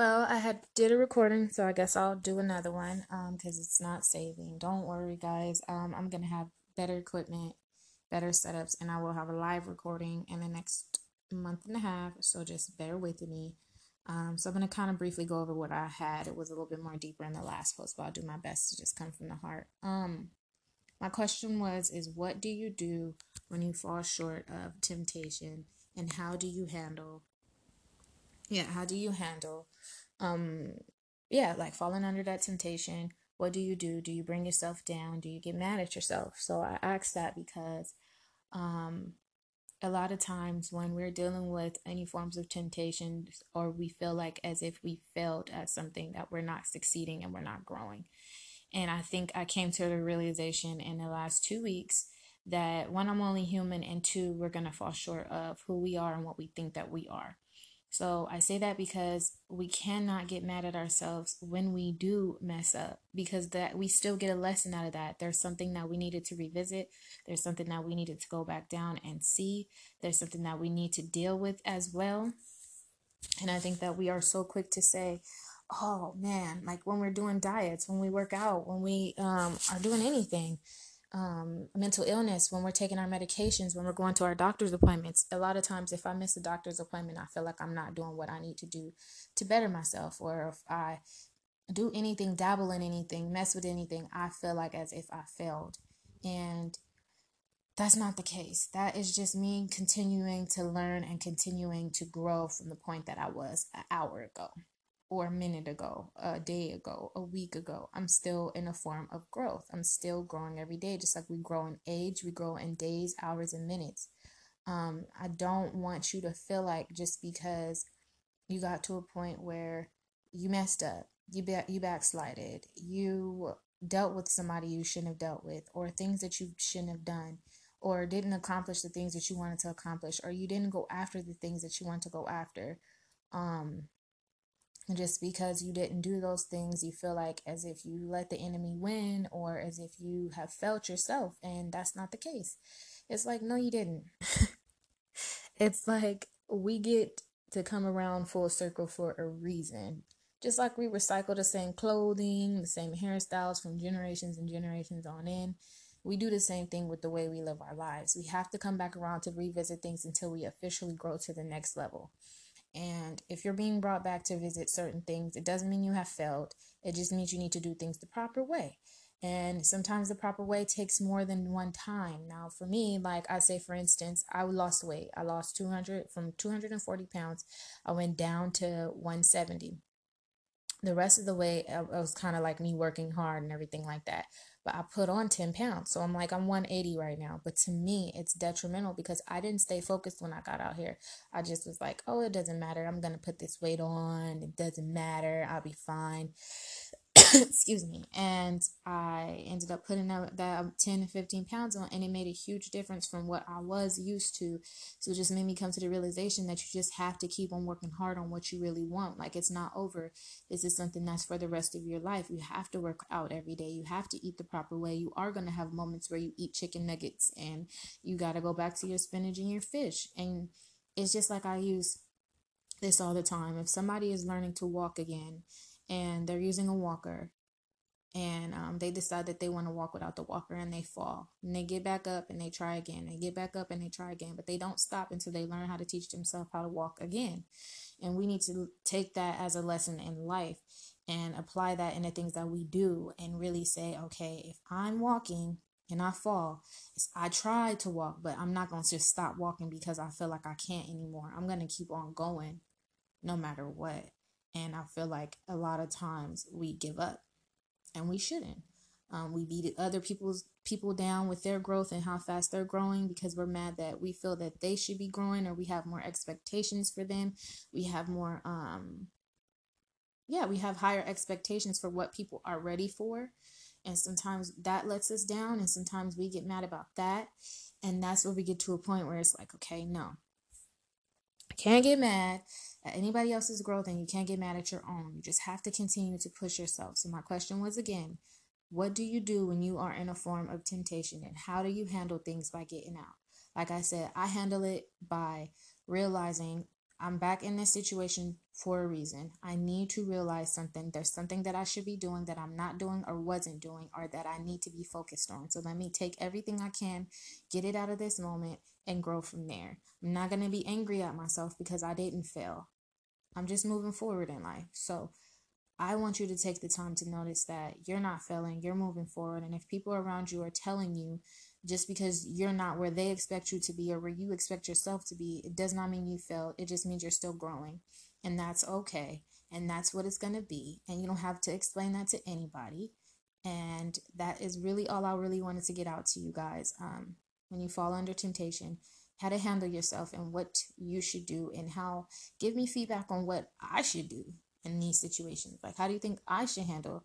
Well, I had did a recording, so I guess I'll do another one um because it's not saving. Don't worry, guys. Um, I'm gonna have better equipment, better setups, and I will have a live recording in the next month and a half. So just bear with me. Um, so I'm gonna kind of briefly go over what I had. It was a little bit more deeper in the last post, but I'll do my best to just come from the heart. Um, my question was, is what do you do when you fall short of temptation, and how do you handle? Yeah, how do you handle? um yeah like falling under that temptation? What do you do? Do you bring yourself down? Do you get mad at yourself? So i asked that because um a lot of times when we're dealing with any forms of temptation or we feel like as if we failed at something that we're not succeeding and we're not growing. And i think i came to the realization in the last two weeks that one i'm only human and two we're going to fall short of who we are and what we think that we are so I say that because we cannot get mad at ourselves when we do mess up because that we still get a lesson out of that. There's something that we needed to revisit. There's something that we needed to go back down and see. There's something that we need to deal with as well. And I think that we are so quick to say, "Oh man, like when we're doing diets, when we work out, when we um, are doing anything, um, mental illness, when we're taking our medications, when we're going to our doctor's appointments. A lot of times, if I miss a doctor's appointment, I feel like I'm not doing what I need to do to better myself. Or if I do anything, dabble in anything, mess with anything, I feel like as if I failed. And that's not the case. That is just me continuing to learn and continuing to grow from the point that I was an hour ago or a minute ago, a day ago, a week ago. I'm still in a form of growth. I'm still growing every day, just like we grow in age, we grow in days, hours, and minutes. Um, I don't want you to feel like just because you got to a point where you messed up, you back, you backslided, you dealt with somebody you shouldn't have dealt with, or things that you shouldn't have done, or didn't accomplish the things that you wanted to accomplish, or you didn't go after the things that you want to go after. Um, just because you didn't do those things, you feel like as if you let the enemy win or as if you have felt yourself. And that's not the case. It's like, no, you didn't. it's like we get to come around full circle for a reason. Just like we recycle the same clothing, the same hairstyles from generations and generations on in, we do the same thing with the way we live our lives. We have to come back around to revisit things until we officially grow to the next level. And if you're being brought back to visit certain things, it doesn't mean you have failed. It just means you need to do things the proper way. And sometimes the proper way takes more than one time. Now, for me, like I say, for instance, I lost weight. I lost 200 from 240 pounds. I went down to 170. The rest of the way, it was kind of like me working hard and everything like that but I put on 10 pounds. So I'm like, I'm 180 right now. But to me, it's detrimental because I didn't stay focused when I got out here. I just was like, oh, it doesn't matter. I'm to put this weight on. It doesn't matter. I'll be fine. excuse me. And i ended up putting that, that 10 to 15 pounds on and it made a huge difference from what i was used to. So it just made me come to the realization that you just have to keep on working hard on what you really want. Like it's not over. This is something that's for the rest of your life. You have to work out every day. You have to eat the proper way. You are going to have moments where you eat chicken nuggets and you got to go back to your spinach and your fish. And it's just like i use this all the time. If somebody is learning to walk again and they're using a walker. And um, they decide that they want to walk without the walker and they fall. And they get back up and they try again. They get back up and they try again but they don't stop until they learn how to teach themselves how to walk again. And we need to take that as a lesson in life and apply that in the things that we do and really say okay if i'm walking and i fall i tried to walk but i'm not going to just stop walking because i feel like i can't anymore. I'm going to keep on going no matter what and I feel like a lot of times we give up and we shouldn't. Um, we beat other people's people down with their growth and how fast they're growing because we're mad that we feel that they should be growing or we have more expectations for them. We have more, um, yeah, we have higher expectations for what people are ready for. And sometimes that lets us down, and sometimes we get mad about that. And that's where we get to a point where it's like, okay, no, I can't get mad at anybody else's growth and you can't get mad at your own. You just have to continue to push yourself. So, my question was again, what do you do when you are in a form of temptation and how do you handle things by getting out? Like I said, I handle it by realizing I'm back in this situation for a reason. I need to realize something. There's something that I should be doing that I'm not doing or wasn't doing or that I need to be focused on. So let me take everything I can, get it out of this moment, and grow from there. I'm not going to be angry at myself because I didn't fail. I'm just moving forward in life. So I want you to take the time to notice that you're not failing, you're moving forward. And if people around you are telling you just because you're not where they expect you to be or where you expect yourself to be, it does not mean you failed. It just means you're still growing. And that's okay. And that's what it's going to be. And you don't have to explain that to anybody. And that is really all I really wanted to get out to you guys. Um, when you fall under temptation, how to handle yourself and what you should do, and how give me feedback on what I should do in these situations? Like, how do you think I should handle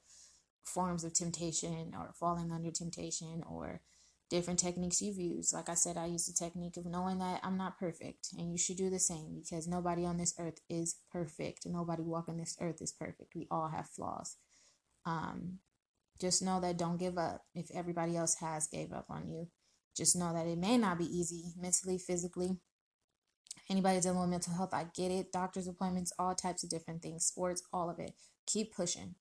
forms of temptation or falling under temptation or different techniques you've used? Like I said, I use the technique of knowing that I'm not perfect, and you should do the same because nobody on this earth is perfect. Nobody walking this earth is perfect. We all have flaws. Um, just know that don't give up if everybody else has gave up on you. Just know that it may not be easy mentally, physically, Anybody dealing with mental health, I get it. Doctor's appointments, all types of different things, sports, all of it. Keep pushing.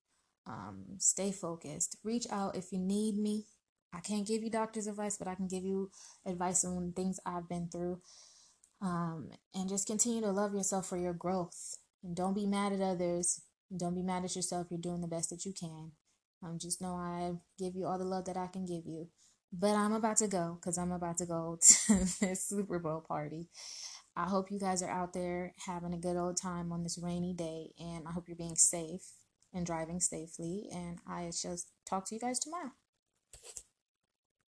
Um, stay focused. Reach out if you need me. I can't give you doctor's advice, but I can give you advice on things I've been through. Um, and just continue to love yourself for your growth. And don't be mad at others. Don't be mad at yourself. You're doing the best that you can. Um, just know I give you all the love that I can give you. But I'm about to go because I'm about to go to this Super Bowl party. I hope you guys are out there having a good old time on this rainy day, and I hope you're being safe and driving safely. And I shall talk to you guys tomorrow.